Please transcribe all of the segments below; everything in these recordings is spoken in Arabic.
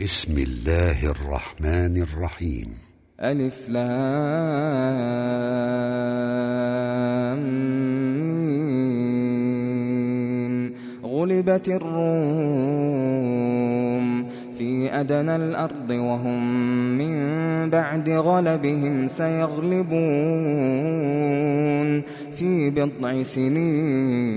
بسم الله الرحمن الرحيم. ألف لام غلبت الروم في أدنى الأرض وهم من بعد غلبهم سيغلبون في بضع سنين.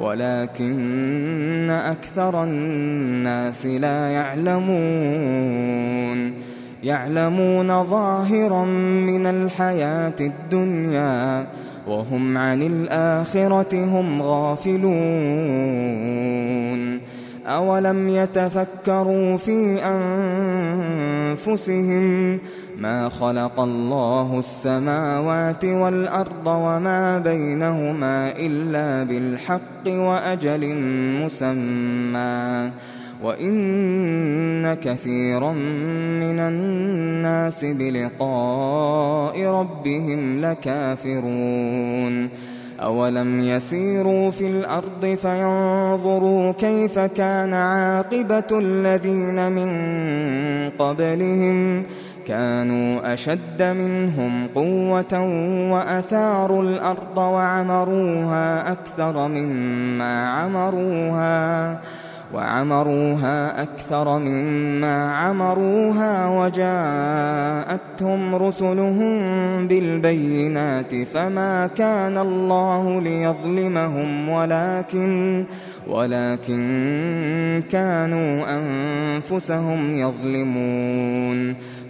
ولكن أكثر الناس لا يعلمون يعلمون ظاهرا من الحياة الدنيا وهم عن الآخرة هم غافلون. أولم يتفكروا في أنفسهم ما خلق الله السماوات والأرض وما بينهما إلا بالحق وأجل مسمى. وإن كثيرا من الناس بلقاء ربهم لكافرون. أولم يسيروا في الأرض فينظروا كيف كان عاقبة الذين من قبلهم ۖ كانوا أشد منهم قوة وأثاروا الأرض وعمروها أكثر مما عمروها وعمروها أكثر مما عمروها وجاءتهم رسلهم بالبينات فما كان الله ليظلمهم ولكن ولكن كانوا أنفسهم يظلمون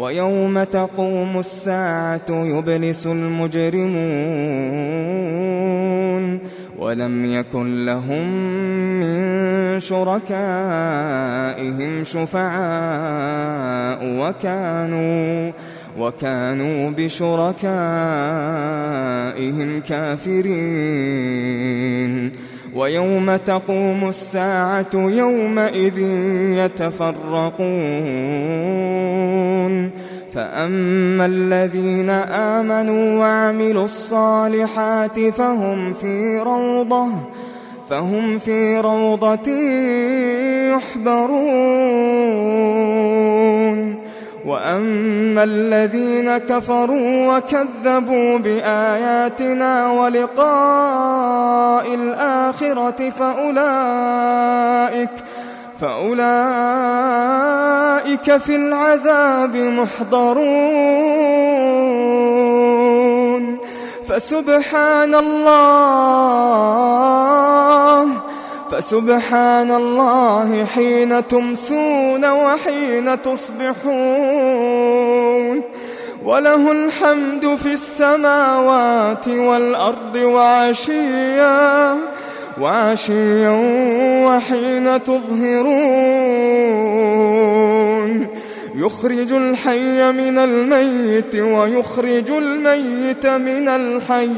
ويوم تقوم الساعة يبلس المجرمون ولم يكن لهم من شركائهم شفعاء وكانوا وكانوا بشركائهم كافرين. ويوم تقوم الساعة يومئذ يتفرقون. فأما الذين آمنوا وعملوا الصالحات فهم في روضة فهم في روضة يحبرون وأما الذين كفروا وكذبوا بآياتنا ولقاء الآخرة فأولئك فأولئك في العذاب محضرون. فسبحان الله فسبحان الله حين تمسون وحين تصبحون. وله الحمد في السماوات والأرض وعشيا. وعشيا وحين تظهرون. يخرج الحي من الميت ويخرج الميت من الحي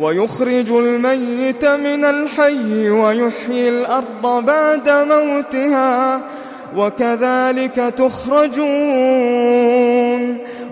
ويخرج الميت من الحي ويحيي الأرض بعد موتها وكذلك تخرجون.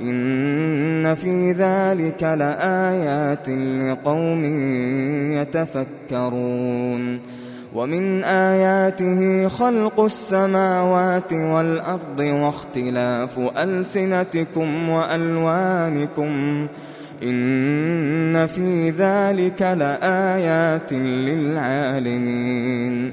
إن في ذلك لآيات لقوم يتفكرون. ومن آياته خلق السماوات والأرض واختلاف ألسنتكم وألوانكم. إن في ذلك لآيات للعالمين.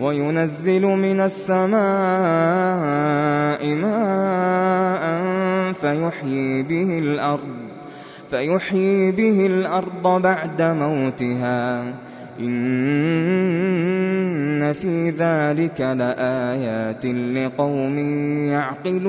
وينزل من السماء ماء فيحيي به الأرض فيحيي به الأرض بعد موتها. إن في ذلك لآيات لقوم يعقلون.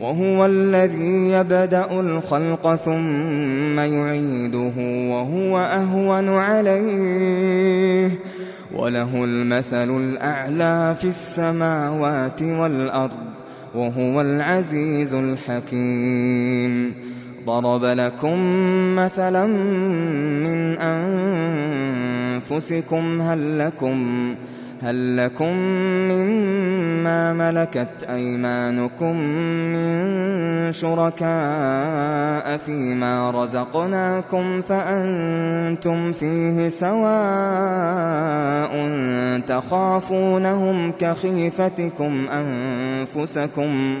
وهو الذي يبدأ الخلق ثم يعيده وهو أهون عليه. وله المثل الأعلى في السماوات والأرض وهو العزيز الحكيم. ضرب لكم مثلا من أنفسكم هل لكم هل لكم مما ملكت أيمانكم من شركاء فيما رزقناكم فأنتم فيه سواء تخافونهم كخيفتكم أنفسكم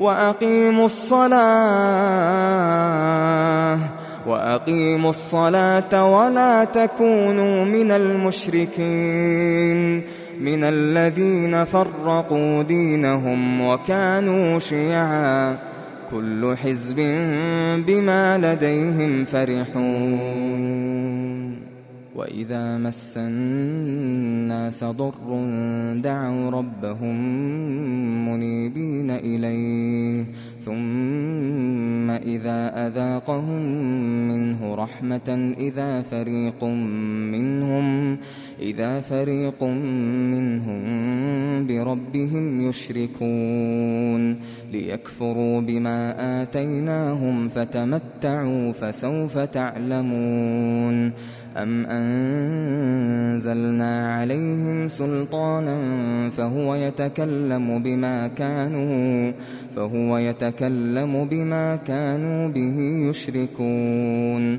وأقيموا الصلاة وأقيموا الصلاة ولا تكونوا من المشركين من الذين فرقوا دينهم وكانوا شيعا. كل حزب بما لديهم فرحون. وإذا مس الناس ضر دعوا ربهم منيبين إليه ثم إذا أذاقهم منه رحمة إذا فريق منهم إذا فريق منهم بربهم يشركون ليكفروا بما آتيناهم فتمتعوا فسوف تعلمون. أم أنزلنا عليهم سلطانا فهو يتكلم بما كانوا فهو يتكلم بما كانوا به يشركون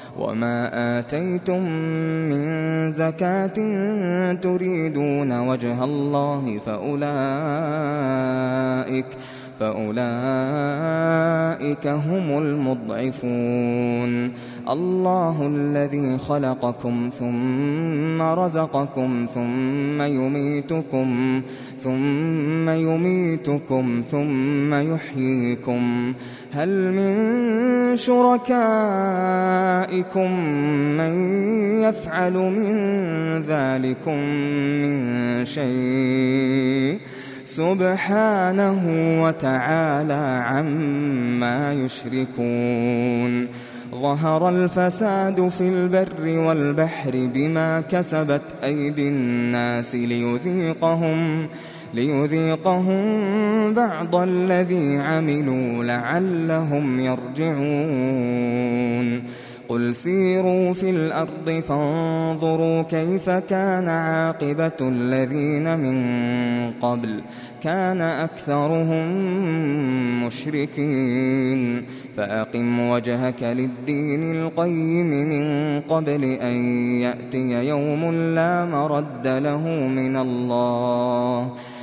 وما آتيتم من زكاة تريدون وجه الله فأولئك فأولئك هم المضعفون الله الذي خلقكم ثم رزقكم ثم يميتكم ثم يميتكم ثم يحييكم هل من شركائكم من يفعل من ذلكم من شيء؟ سبحانه وتعالى عما يشركون. ظهر الفساد في البر والبحر بما كسبت أيدي الناس ليذيقهم. ليذيقهم بعض الذي عملوا لعلهم يرجعون. قل سيروا في الأرض فانظروا كيف كان عاقبة الذين من قبل. كان أكثرهم مشركين. فأقم وجهك للدين القيم من قبل أن يأتي يوم لا مرد له من الله.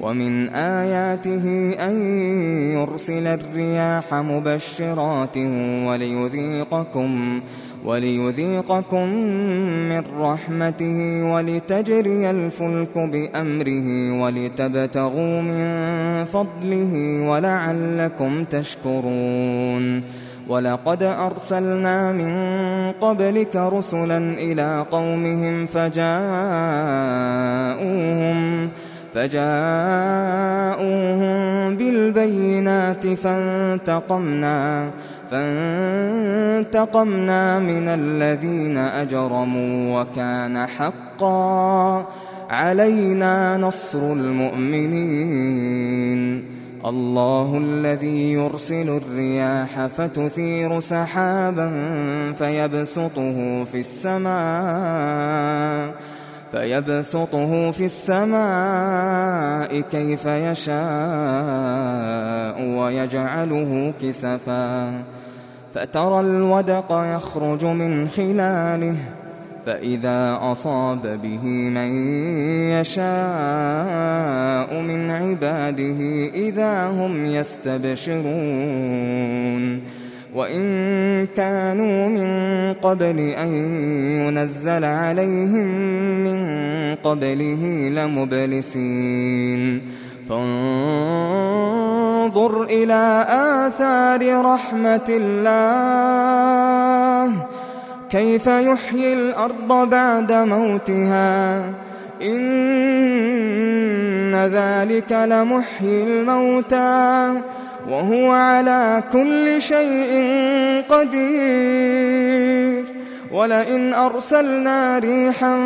ومن آياته أن يرسل الرياح مبشرات وليذيقكم وليذيقكم من رحمته ولتجري الفلك بأمره ولتبتغوا من فضله ولعلكم تشكرون ولقد أرسلنا من قبلك رسلا إلى قومهم فجاءوهم فجاءوهم بالبينات فانتقمنا فانتقمنا من الذين أجرموا وكان حقا علينا نصر المؤمنين. الله الذي يرسل الرياح فتثير سحابا فيبسطه في السماء. فيبسطه في السماء كيف يشاء ويجعله كسفا. فترى الودق يخرج من خلاله فإذا أصاب به من يشاء من عباده إذا هم يستبشرون. وإن كانوا من قبل أن ينزل عليهم من قبله لمبلسين. فانظر إلى آثار رحمة الله. كيف يحيي الأرض بعد موتها. إن ذلك لمحيي الموتى. وهو على كل شيء قدير. ولئن أرسلنا ريحا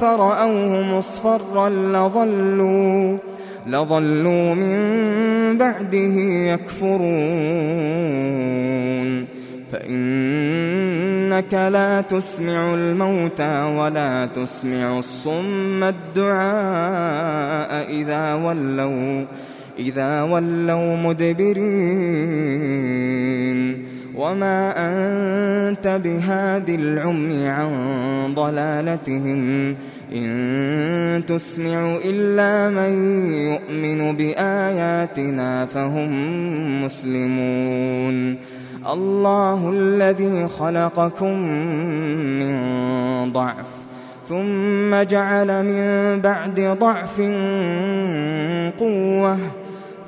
فرأوه مصفرا لظلوا لظلوا من بعده يكفرون. فإنك لا تسمع الموتى ولا تسمع الصم الدعاء إذا ولوا. إذا ولوا مدبرين. وما أنت بهاد العمي عن ضلالتهم. إن تسمع إلا من يؤمن بآياتنا فهم مسلمون. الله الذي خلقكم من ضعف ثم جعل من بعد ضعف قوة.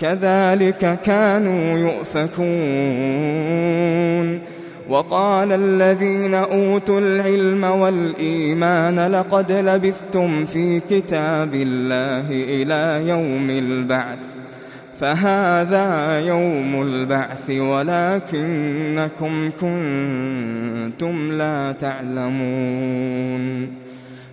كذلك كانوا يؤفكون. وقال الذين أوتوا العلم والإيمان لقد لبثتم في كتاب الله إلى يوم البعث فهذا يوم البعث ولكنكم كنتم لا تعلمون.